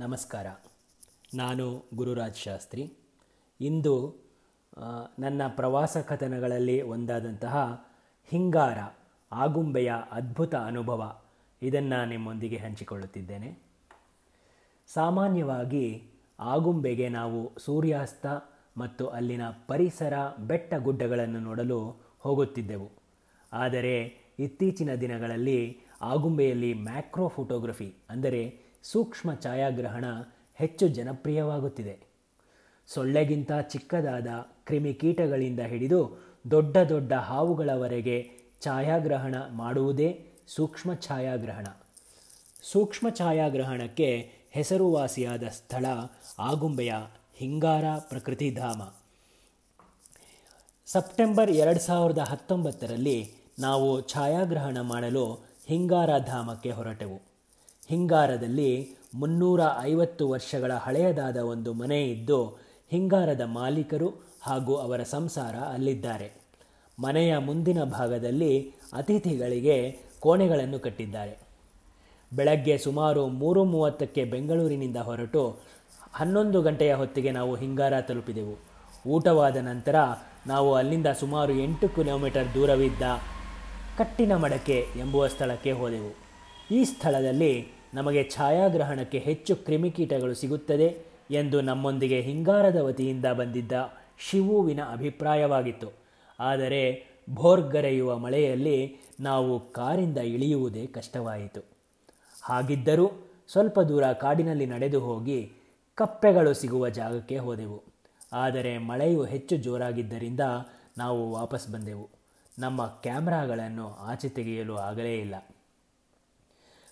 ನಮಸ್ಕಾರ. ನಾನು ಗುರುರಾಜ್ ಶಾಸ್ತ್ರಿ. ಇಂದು ನನ್ನ ಪ್ರವಾಸ ಕಥನಗಳಲ್ಲಿ ಒಂದಾದಂತಹ ಹಿಂಗಾರ, ಆಗುಂಬೆಯ ಅದ್ಭುತ ಅನುಭವ ಇದನ್ನು ನಿಮ್ಮೊಂದಿಗೆ ಹಂಚಿಕೊಳ್ಳುತ್ತಿದ್ದೇನೆ. ಸಾಮಾನ್ಯವಾಗಿ ಆಗುಂಬೆಗೆ ನಾವು ಸೂರ್ಯಾಸ್ತ ಮತ್ತು ಅಲ್ಲಿನ ಪರಿಸರ ಬೆಟ್ಟ ಗುಡ್ಡಗಳನ್ನು ನೋಡಲು ಹೋಗುತ್ತಿದ್ದೆವು. ಆದರೆ ಇತ್ತೀಚಿನ ದಿನಗಳಲ್ಲಿ ಆಗುಂಬೆಯಲ್ಲಿ ಮ್ಯಾಕ್ರೋ ಫೋಟೋಗ್ರಫಿ, ಅಂದರೆ ಸೂಕ್ಷ್ಮ ಛಾಯಾಗ್ರಹಣ ಹೆಚ್ಚು ಜನಪ್ರಿಯವಾಗುತ್ತಿದೆ. ಸೊಳ್ಳೆಗಿಂತ ಚಿಕ್ಕದಾದ ಕ್ರಿಮಿಕೀಟಗಳಿಂದ ಹಿಡಿದು ದೊಡ್ಡ ದೊಡ್ಡ ಹಾವುಗಳವರೆಗೆ ಛಾಯಾಗ್ರಹಣ ಮಾಡುವುದೇ ಸೂಕ್ಷ್ಮ ಛಾಯಾಗ್ರಹಣ. ಸೂಕ್ಷ್ಮ ಛಾಯಾಗ್ರಹಣಕ್ಕೆ ಹೆಸರುವಾಸಿಯಾದ ಸ್ಥಳ ಆಗುಂಬೆಯ ಹಿಂಗಾರ ಪ್ರಕೃತಿಧಾಮ. ಸೆಪ್ಟೆಂಬರ್ ಎರಡು ಸಾವಿರದ ಹತ್ತೊಂಬತ್ತರಲ್ಲಿ ನಾವು ಛಾಯಾಗ್ರಹಣ ಮಾಡಲು ಹಿಂಗಾರ ಧಾಮಕ್ಕೆ ಹೊರಟೆವು. ಹಿಂಗಾರದಲ್ಲಿ ಮುನ್ನೂರ ಐವತ್ತು ವರ್ಷಗಳ ಹಳೆಯದಾದ ಒಂದು ಮನೆ ಇದ್ದು, ಹಿಂಗಾರದ ಮಾಲೀಕರು ಹಾಗೂ ಅವರ ಸಂಸಾರ ಅಲ್ಲಿದ್ದಾರೆ. ಮನೆಯ ಮುಂದಿನ ಭಾಗದಲ್ಲಿ ಅತಿಥಿಗಳಿಗೆ ಕೋಣೆಗಳನ್ನು ಕಟ್ಟಿದ್ದಾರೆ. ಬೆಳಗ್ಗೆ ಸುಮಾರು ಮೂರು ಮೂವತ್ತಕ್ಕೆ ಬೆಂಗಳೂರಿನಿಂದ ಹೊರಟು ಹನ್ನೊಂದು ಗಂಟೆಯ ಹೊತ್ತಿಗೆ ನಾವು ಹಿಂಗಾರ ತಲುಪಿದೆವು. ಊಟವಾದ ನಂತರ ನಾವು ಅಲ್ಲಿಂದ ಸುಮಾರು ಎಂಟು ಕಿಲೋಮೀಟರ್ ದೂರವಿದ್ದ ಕಟ್ಟಿನ ಮಡಕೆ ಎಂಬುವ ಸ್ಥಳಕ್ಕೆ ಹೋದೆವು. ಈ ಸ್ಥಳದಲ್ಲಿ ನಮಗೆ ಛಾಯಾಗ್ರಹಣಕ್ಕೆ ಹೆಚ್ಚು ಕ್ರಿಮಿಕೀಟಗಳು ಸಿಗುತ್ತದೆ ಎಂದು ನಮ್ಮೊಂದಿಗೆ ಹಿಂಗಾರದ ವತಿಯಿಂದ ಬಂದಿದ್ದ ಶಿವುವಿನ ಅಭಿಪ್ರಾಯವಾಗಿತ್ತು. ಆದರೆ ಭೋರ್ಗರೆಯುವ ಮಳೆಯಲ್ಲಿ ನಾವು ಕಾರಿಂದ ಇಳಿಯುವುದೇ ಕಷ್ಟವಾಯಿತು. ಹಾಗಿದ್ದರೂ ಸ್ವಲ್ಪ ದೂರ ಕಾಡಿನಲ್ಲಿ ನಡೆದು ಹೋಗಿ ಕಪ್ಪೆಗಳು ಸಿಗುವ ಜಾಗಕ್ಕೆ ಹೋದೆವು. ಆದರೆ ಮಳೆಯು ಹೆಚ್ಚು ಜೋರಾಗಿದ್ದರಿಂದ ನಾವು ವಾಪಸ್ ಬಂದೆವು. ನಮ್ಮ ಕ್ಯಾಮ್ರಾಗಳನ್ನು ಆಚೆ ತೆಗೆಯಲು ಆಗಲೇ ಇಲ್ಲ.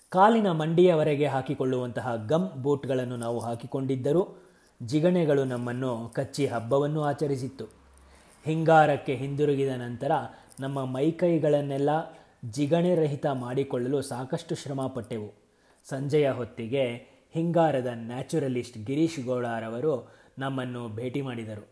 ಕಾಲಿನ ಮಂಡಿಯವರೆಗೆ ಹಾಕಿಕೊಳ್ಳುವಂತಹ ಗಮ್ ಬೂಟ್ಗಳನ್ನು ನಾವು ಹಾಕಿಕೊಂಡಿದ್ದರು ಜಿಗಣೆಗಳು ನಮ್ಮನ್ನು ಕಚ್ಚಿ ಹಬ್ಬವನ್ನು ಆಚರಿಸಿತ್ತು. ಹಿಂಗಾರಕ್ಕೆ ಹಿಂದಿರುಗಿದ ನಂತರ ನಮ್ಮ ಮೈಕೈಗಳನ್ನೆಲ್ಲ ಜಿಗಣೆ ರಹಿತ ಮಾಡಿಕೊಳ್ಳಲು ಸಾಕಷ್ಟು ಶ್ರಮಪಟ್ಟೆವು. ಸಂಜೆಯ ಹೊತ್ತಿಗೆ ಹಿಂಗಾರದ ನ್ಯಾಚುರಲಿಸ್ಟ್ ಗಿರೀಶ್ ಗೌಡರವರು ನಮ್ಮನ್ನು ಭೇಟಿ ಮಾಡಿದರು.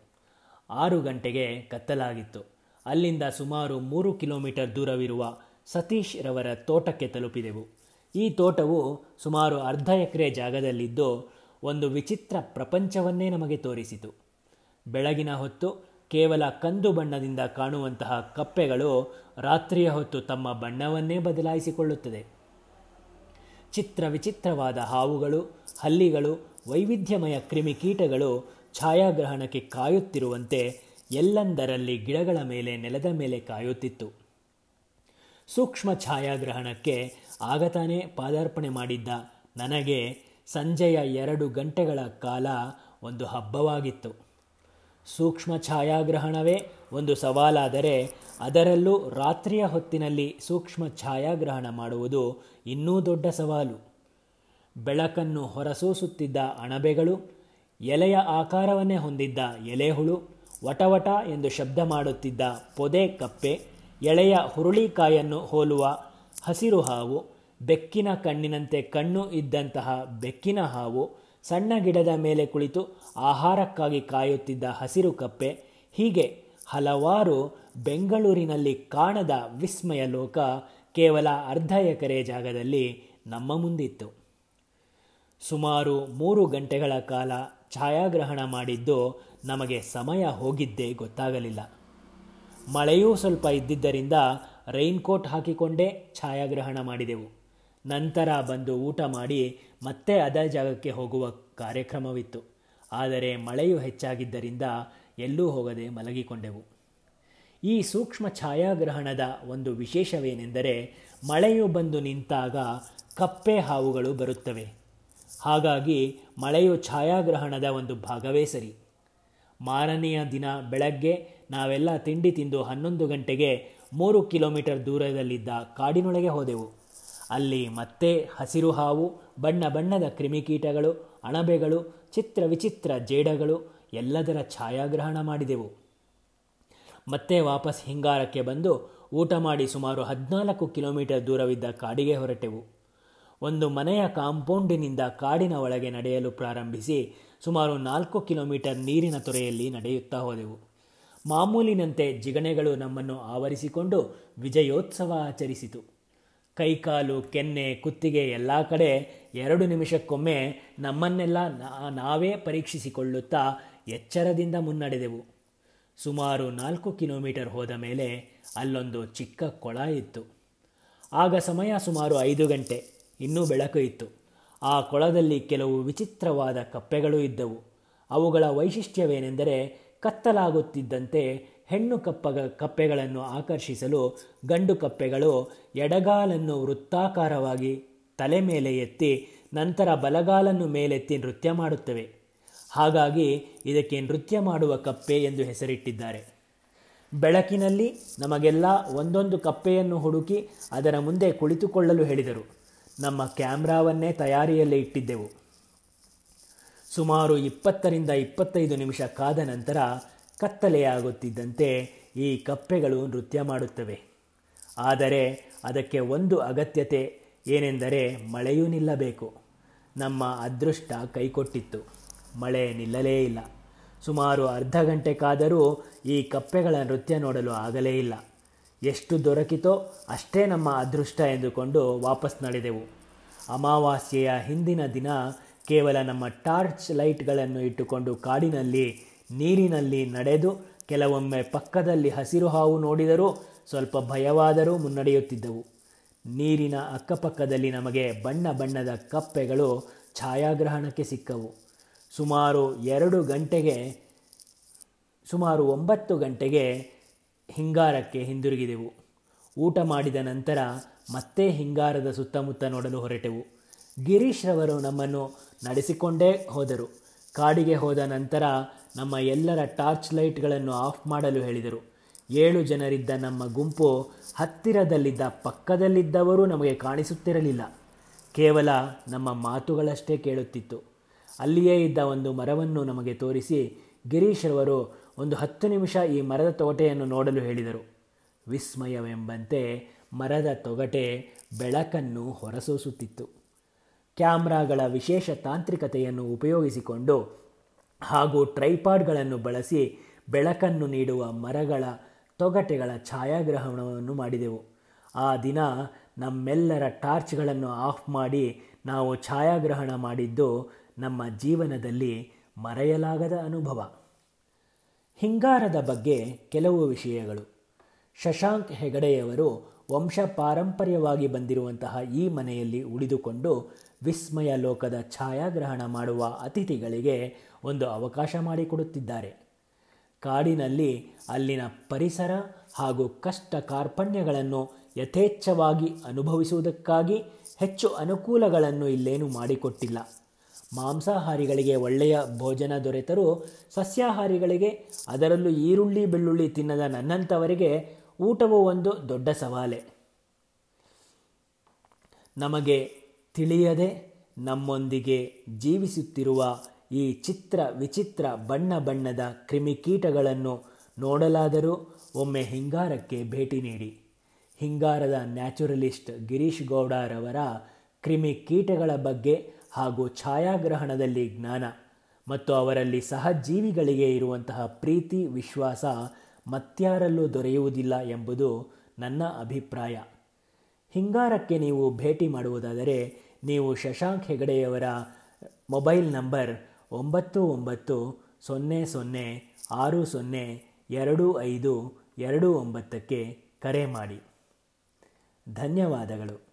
ಆರು ಗಂಟೆಗೆ ಕತ್ತಲಾಗಿತ್ತು. ಅಲ್ಲಿಂದ ಸುಮಾರು ಮೂರು ಕಿಲೋಮೀಟರ್ ದೂರವಿರುವ ಸತೀಶ್ ರವರ ತೋಟಕ್ಕೆ ತಲುಪಿದೆವು. ಈ ತೋಟವು ಸುಮಾರು ಅರ್ಧ ಎಕರೆ ಜಾಗದಲ್ಲಿದ್ದು ಒಂದು ವಿಚಿತ್ರ ಪ್ರಪಂಚವನ್ನೇ ನಮಗೆ ತೋರಿಸಿತು. ಬೆಳಗಿನ ಹೊತ್ತು ಕೇವಲ ಕಂದು ಬಣ್ಣದಿಂದ ಕಾಣುವಂತಹ ಕಪ್ಪೆಗಳು ರಾತ್ರಿಯ ಹೊತ್ತು ತಮ್ಮ ಬಣ್ಣವನ್ನೇ ಬದಲಾಯಿಸಿಕೊಳ್ಳುತ್ತದೆ. ಚಿತ್ರ ವಿಚಿತ್ರವಾದ ಹಾವುಗಳು, ಹಲ್ಲಿಗಳು, ವೈವಿಧ್ಯಮಯ ಕ್ರಿಮಿಕೀಟಗಳು ಛಾಯಾಗ್ರಹಣಕ್ಕೆ ಕಾಯುತ್ತಿರುವಂತೆ ಎಲ್ಲಂದರಲ್ಲಿ ಗಿಡಗಳ ಮೇಲೆ ನೆಲದ ಮೇಲೆ ಕಾಯುತ್ತಿತ್ತು. ಸೂಕ್ಷ್ಮ ಛಾಯಾಗ್ರಹಣಕ್ಕೆ ಆಗತಾನೇ ಪಾದಾರ್ಪಣೆ ಮಾಡಿದ್ದ ನನಗೆ ಸಂಜೆಯ ಎರಡು ಗಂಟೆಗಳ ಕಾಲ ಒಂದು ಹಬ್ಬವಾಗಿತ್ತು. ಸೂಕ್ಷ್ಮ ಛಾಯಾಗ್ರಹಣವೇ ಒಂದು ಸವಾಲಾದರೆ ಅದರಲ್ಲೂ ರಾತ್ರಿಯ ಹೊತ್ತಿನಲ್ಲಿ ಸೂಕ್ಷ್ಮ ಛಾಯಾಗ್ರಹಣ ಮಾಡುವುದು ಇನ್ನೂ ದೊಡ್ಡ ಸವಾಲು. ಬೆಳಕನ್ನು ಹೊರಸೂಸುತ್ತಿದ್ದ ಅಣಬೆಗಳು, ಎಲೆಯ ಆಕಾರವನ್ನೇ ಹೊಂದಿದ್ದ ಎಲೆಹುಳು, ವಟವಟ ಎಂದು ಶಬ್ದ ಮಾಡುತ್ತಿದ್ದ ಪೊದೆ ಕಪ್ಪೆ ಎಳೆಯ ಹುರುಳಿಕಾಯನ್ನು ಹೋಲುವ ಹಸಿರು ಹಾವು, ಬೆಕ್ಕಿನ ಕಣ್ಣಿನಂತೆ ಕಣ್ಣು ಇದ್ದಂತಹ ಬೆಕ್ಕಿನ ಹಾವು ಸಣ್ಣ ಗಿಡದ ಮೇಲೆ ಕುಳಿತು ಆಹಾರಕ್ಕಾಗಿ ಕಾಯುತ್ತಿದ್ದ ಹಸಿರು ಕಪ್ಪೆ ಹೀಗೆ ಹಲವಾರು ಬೆಂಗಳೂರಿನಲ್ಲಿ ಕಾಣದ ವಿಸ್ಮಯ ಲೋಕ ಕೇವಲ ಅರ್ಧ ಎಕರೆ ಜಾಗದಲ್ಲಿ ನಮ್ಮ ಮುಂದಿತ್ತು. ಸುಮಾರು ಮೂರು ಗಂಟೆಗಳ ಕಾಲ ಛಾಯಾಗ್ರಹಣ ಮಾಡಿದ್ದು ನಮಗೆ ಸಮಯ ಹೋಗಿದ್ದೇ ಗೊತ್ತಾಗಲಿಲ್ಲ. ಮಳೆಯೂ ಸ್ವಲ್ಪ ಇದ್ದಿದ್ದರಿಂದ ರೈನ್ಕೋಟ್ ಹಾಕಿಕೊಂಡೇ ಛಾಯಾಗ್ರಹಣ ಮಾಡಿದೆವು. ನಂತರ ಬಂದು ಊಟ ಮಾಡಿ ಮತ್ತೆ ಅದೇ ಜಾಗಕ್ಕೆ ಹೋಗುವ ಕಾರ್ಯಕ್ರಮವಿತ್ತು. ಆದರೆ ಮಳೆಯು ಹೆಚ್ಚಾಗಿದ್ದರಿಂದ ಎಲ್ಲೂ ಹೋಗದೆ ಮಲಗಿಕೊಂಡೆವು. ಈ ಸೂಕ್ಷ್ಮ ಛಾಯಾಗ್ರಹಣದ ಒಂದು ವಿಶೇಷವೇನೆಂದರೆ ಮಳೆಯು ಬಂದು ನಿಂತಾಗ ಕಪ್ಪೆ ಹಾವುಗಳು ಬರುತ್ತವೆ. ಹಾಗಾಗಿ ಮಳೆಯು ಛಾಯಾಗ್ರಹಣದ ಒಂದು ಭಾಗವೇ ಸರಿ. ಮಾರನೆಯ ದಿನ ಬೆಳಗ್ಗೆ ನಾವೆಲ್ಲ ತಿಂಡಿ ತಿಂದು ಹನ್ನೊಂದು ಗಂಟೆಗೆ ಮೂರು ಕಿಲೋಮೀಟರ್ ದೂರದಲ್ಲಿದ್ದ ಕಾಡಿನೊಳಗೆ ಹೋದೆವು. ಅಲ್ಲಿ ಮತ್ತೆ ಹಸಿರು ಹಾವು, ಬಣ್ಣ ಬಣ್ಣದ ಕ್ರಿಮಿಕೀಟಗಳು, ಅಣಬೆಗಳು, ಚಿತ್ರ ವಿಚಿತ್ರ ಜೇಡಗಳು ಎಲ್ಲದರ ಛಾಯಾಗ್ರಹಣ ಮಾಡಿದೆವು. ಮತ್ತೆ ವಾಪಸ್ ಹಿಂಗಾರಕ್ಕೆ ಬಂದು ಊಟ ಮಾಡಿ ಸುಮಾರು ಹದಿನಾಲ್ಕು ಕಿಲೋಮೀಟರ್ ದೂರವಿದ್ದ ಕಾಡಿಗೆ ಹೊರಟೆವು. ಒಂದು ಮನೆಯ ಕಾಂಪೌಂಡಿನಿಂದ ಕಾಡಿನ ಒಳಗೆ ನಡೆಯಲು ಪ್ರಾರಂಭಿಸಿ ಸುಮಾರು ನಾಲ್ಕು ಕಿಲೋಮೀಟರ್ ನೀರಿನ ತೊರೆಯಲ್ಲಿ ನಡೆಯುತ್ತಾ ಹೋದೆವು. ಮಾಮೂಲಿನಂತೆ ಜಿಗಣೆಗಳು ನಮ್ಮನ್ನು ಆವರಿಸಿಕೊಂಡು ವಿಜಯೋತ್ಸವ ಆಚರಿಸಿತು. ಕೈಕಾಲು, ಕೆನ್ನೆ, ಕುತ್ತಿಗೆ ಎಲ್ಲ ಕಡೆ ಎರಡು ನಿಮಿಷಕ್ಕೊಮ್ಮೆ ನಮ್ಮನ್ನೆಲ್ಲ ನಾವೇ ಪರೀಕ್ಷಿಸಿಕೊಳ್ಳುತ್ತಾ ಎಚ್ಚರದಿಂದ ಮುನ್ನಡೆದೆವು. ಸುಮಾರು ನಾಲ್ಕು ಕಿಲೋಮೀಟರ್ ಹೋದ ಮೇಲೆ ಅಲ್ಲೊಂದು ಚಿಕ್ಕ ಕೊಳ ಇತ್ತು. ಆಗ ಸಮಯ ಸುಮಾರು ಐದು ಗಂಟೆ, ಇನ್ನೂ ಬೆಳಕು ಇತ್ತು. ಆ ಕೊಳದಲ್ಲಿ ಕೆಲವು ವಿಚಿತ್ರವಾದ ಕಪ್ಪೆಗಳು ಇದ್ದವು. ಅವುಗಳ ವೈಶಿಷ್ಟ್ಯವೇನೆಂದರೆ ಕತ್ತಲಾಗುತ್ತಿದ್ದಂತೆ ಹೆಣ್ಣು ಕಪ್ಪಗ ಕಪ್ಪೆಗಳನ್ನು ಆಕರ್ಷಿಸಲು ಗಂಡು ಕಪ್ಪೆಗಳು ಎಡಗಾಲನ್ನು ವೃತ್ತಾಕಾರವಾಗಿ ತಲೆ ಮೇಲೆ ಎತ್ತಿ ನಂತರ ಬಲಗಾಲನ್ನು ಮೇಲೆತ್ತಿ ನೃತ್ಯ ಮಾಡುತ್ತವೆ. ಹಾಗಾಗಿ ಇದಕ್ಕೆ ನೃತ್ಯ ಮಾಡುವ ಕಪ್ಪೆ ಎಂದು ಹೆಸರಿಟ್ಟಿದ್ದಾರೆ. ಬೆಳಕಿನಲ್ಲಿ ನಮಗೆಲ್ಲ ಒಂದೊಂದು ಕಪ್ಪೆಯನ್ನು ಹುಡುಕಿ ಅದರ ಮುಂದೆ ಕುಳಿತುಕೊಳ್ಳಲು ಹೇಳಿದರು. ನಮ್ಮ ಕ್ಯಾಮ್ರಾವನ್ನೇ ತಯಾರಿಯಲ್ಲಿ ಇಟ್ಟಿದ್ದೆವು. ಸುಮಾರು ಇಪ್ಪತ್ತರಿಂದ ಇಪ್ಪತ್ತೈದು ನಿಮಿಷ ಕಾದ ನಂತರ ಕತ್ತಲೆಯಾಗುತ್ತಿದ್ದಂತೆ ಈ ಕಪ್ಪೆಗಳು ನೃತ್ಯ ಮಾಡುತ್ತವೆ. ಆದರೆ ಅದಕ್ಕೆ ಒಂದು ಅಗತ್ಯತೆ ಏನೆಂದರೆ ಮಳೆಯೂ ನಿಲ್ಲಬೇಕು. ನಮ್ಮ ಅದೃಷ್ಟ ಕೈಕೊಟ್ಟಿತ್ತು. ಮಳೆ ನಿಲ್ಲಲೇ ಇಲ್ಲ. ಸುಮಾರು ಅರ್ಧ ಗಂಟೆ ಕಾದರೂ ಈ ಕಪ್ಪೆಗಳ ನೃತ್ಯ ನೋಡಲು ಆಗಲೇ ಇಲ್ಲ. ಎಷ್ಟು ದೊರಕಿತೋ ಅಷ್ಟೇ ನಮ್ಮ ಅದೃಷ್ಟ ಎಂದುಕೊಂಡು ವಾಪಸ್ ನಡೆದೆವು. ಅಮಾವಾಸ್ಯೆಯ ಹಿಂದಿನ ದಿನ ಕೇವಲ ನಮ್ಮ ಟಾರ್ಚ್ ಲೈಟ್ಗಳನ್ನು ಇಟ್ಟುಕೊಂಡು ಕಾಡಿನಲ್ಲಿ, ನೀರಿನಲ್ಲಿ ನಡೆದು ಕೆಲವೊಮ್ಮೆ ಪಕ್ಕದಲ್ಲಿ ಹಸಿರು ಹಾವು ನೋಡಿದರೂ ಸ್ವಲ್ಪ ಭಯವಾದರೂ ಮುನ್ನಡೆಯುತ್ತಿದ್ದವು. ನೀರಿನ ಅಕ್ಕಪಕ್ಕದಲ್ಲಿ ನಮಗೆ ಬಣ್ಣ ಬಣ್ಣದ ಕಪ್ಪೆಗಳು ಛಾಯಾಗ್ರಹಣಕ್ಕೆ ಸಿಕ್ಕವು. ಸುಮಾರು ಎರಡು ಗಂಟೆಗೆ, ಸುಮಾರು ಒಂಬತ್ತು ಗಂಟೆಗೆ ಹಿಂಗಾರಕ್ಕೆ ಹಿಂದಿರುಗಿದೆವು. ಊಟ ಮಾಡಿದ ನಂತರ ಮತ್ತೆ ಹಿಂಗಾರದ ಸುತ್ತಮುತ್ತ ನೋಡಲು ಹೊರಟೆವು. ಗಿರೀಶ್ ರವರು ನಮ್ಮನ್ನು ನಡೆಸಿಕೊಂಡೇ ಹೋದರು. ಕಾಡಿಗೆ ಹೋದ ನಂತರ ನಮ್ಮ ಎಲ್ಲರ ಟಾರ್ಚ್ ಲೈಟ್ಗಳನ್ನು ಆಫ್ ಮಾಡಲು ಹೇಳಿದರು. ಏಳು ಜನರಿದ್ದ ನಮ್ಮ ಗುಂಪು ಹತ್ತಿರದಲ್ಲಿದ್ದ ಪಕ್ಕದಲ್ಲಿದ್ದವರು ನಮಗೆ ಕಾಣಿಸುತ್ತಿರಲಿಲ್ಲ. ಕೇವಲ ನಮ್ಮ ಮಾತುಗಳಷ್ಟೇ ಕೇಳುತ್ತಿತ್ತು. ಅಲ್ಲಿಯೇ ಇದ್ದ ಒಂದು ಮರವನ್ನು ನಮಗೆ ತೋರಿಸಿ ಗಿರೀಶ್ರವರು ಒಂದು ಹತ್ತು ನಿಮಿಷ ಈ ಮರದ ತೊಗಟೆಯನ್ನು ನೋಡಲು ಹೇಳಿದರು. ವಿಸ್ಮಯವೆಂಬಂತೆ ಮರದ ತೊಗಟೆ ಬೆಳಕನ್ನು ಹೊರಸೂಸುತ್ತಿತ್ತು. ಕ್ಯಾಮ್ರಾಗಳ ವಿಶೇಷ ತಾಂತ್ರಿಕತೆಯನ್ನು ಉಪಯೋಗಿಸಿಕೊಂಡು ಹಾಗೂ ಟ್ರೈಪಾಡ್ಗಳನ್ನು ಬಳಸಿ ಬೆಳಕನ್ನು ನೀಡುವ ಮರಗಳ ತೊಗಟೆಗಳ ಛಾಯಾಗ್ರಹಣವನ್ನು ಮಾಡಿದೆವು. ಆ ದಿನ ನಮ್ಮೆಲ್ಲರ ಟಾರ್ಚ್ಗಳನ್ನು ಆಫ್ ಮಾಡಿ ನಾವು ಛಾಯಾಗ್ರಹಣ ಮಾಡಿದ್ದು ನಮ್ಮ ಜೀವನದಲ್ಲಿ ಮರೆಯಲಾಗದ ಅನುಭವ. ಹಿಂಗಾರದ ಬಗ್ಗೆ ಕೆಲವು ವಿಷಯಗಳು. ಶಶಾಂಕ್ ಹೆಗಡೆಯವರು ವಂಶ ಪಾರಂಪರ್ಯವಾಗಿ ಬಂದಿರುವಂತಹ ಈ ಮನೆಯಲ್ಲಿ ಉಳಿದುಕೊಂಡು ವಿಸ್ಮಯ ಲೋಕದ ಛಾಯಾಗ್ರಹಣ ಮಾಡುವ ಅತಿಥಿಗಳಿಗೆ ಒಂದು ಅವಕಾಶ ಮಾಡಿಕೊಡುತ್ತಿದ್ದಾರೆ. ಕಾಡಿನಲ್ಲಿ ಅಲ್ಲಿನ ಪರಿಸರ ಹಾಗೂ ಕಷ್ಟ ಕಾರ್ಪಣ್ಯಗಳನ್ನು ಯಥೇಚ್ಛವಾಗಿ ಅನುಭವಿಸುವುದಕ್ಕಾಗಿ ಹೆಚ್ಚು ಅನುಕೂಲಗಳನ್ನು ಇಲ್ಲೇನು ಮಾಡಿಕೊಟ್ಟಿಲ್ಲ. ಮಾಂಸಾಹಾರಿಗಳಿಗೆ ಒಳ್ಳೆಯ ಭೋಜನ ದೊರೆತರೂ ಸಸ್ಯಾಹಾರಿಗಳಿಗೆ ಅದರಲ್ಲೂ ಈರುಳ್ಳಿ ಬೆಳ್ಳುಳ್ಳಿ ತಿನ್ನದ ನನ್ನಂಥವರಿಗೆ ಊಟವು ಒಂದು ದೊಡ್ಡ ಸವಾಲೆ. ನಮಗೆ ತಿಳಿಯದೆ ನಮ್ಮೊಂದಿಗೆ ಜೀವಿಸುತ್ತಿರುವ ಈ ಚಿತ್ರ ವಿಚಿತ್ರ ಬಣ್ಣ ಬಣ್ಣದ ಕ್ರಿಮಿಕೀಟಗಳನ್ನು ನೋಡಲಾದರೂ ಒಮ್ಮೆ ಹಿಂಗಾರಕ್ಕೆ ಭೇಟಿ ನೀಡಿ. ಹಿಂಗಾರದ ನ್ಯಾಚುರಲಿಸ್ಟ್ ಗಿರೀಶ್ ಗೌಡರವರ ಕ್ರಿಮಿಕೀಟಗಳ ಬಗ್ಗೆ ಹಾಗೂ ಛಾಯಾಗ್ರಹಣದಲ್ಲಿ ಜ್ಞಾನ ಮತ್ತು ಅವರಲ್ಲಿ ಸಹಜೀವಿಗಳಿಗೆ ಇರುವಂತಹ ಪ್ರೀತಿ, ವಿಶ್ವಾಸ ಮತ್ಯಾರಲ್ಲೂ ದೊರೆಯುವುದಿಲ್ಲ ಎಂಬುದು ನನ್ನ ಅಭಿಪ್ರಾಯ. ಹಿಂಗಾರಕ್ಕೆ ನೀವು ಭೇಟಿ ಮಾಡುವುದಾದರೆ ನೀವು ಶಶಾಂಕ್ ಹೆಗಡೆಯವರ ಮೊಬೈಲ್ ನಂಬರ್ ಒಂಬತ್ತು ಒಂಬತ್ತು ಸೊನ್ನೆ ಸೊನ್ನೆ ಆರು ಸೊನ್ನೆ ಎರಡು ಐದು ಎರಡು ಒಂಬತ್ತಕ್ಕೆ ಕರೆ ಮಾಡಿ. ಧನ್ಯವಾದಗಳು.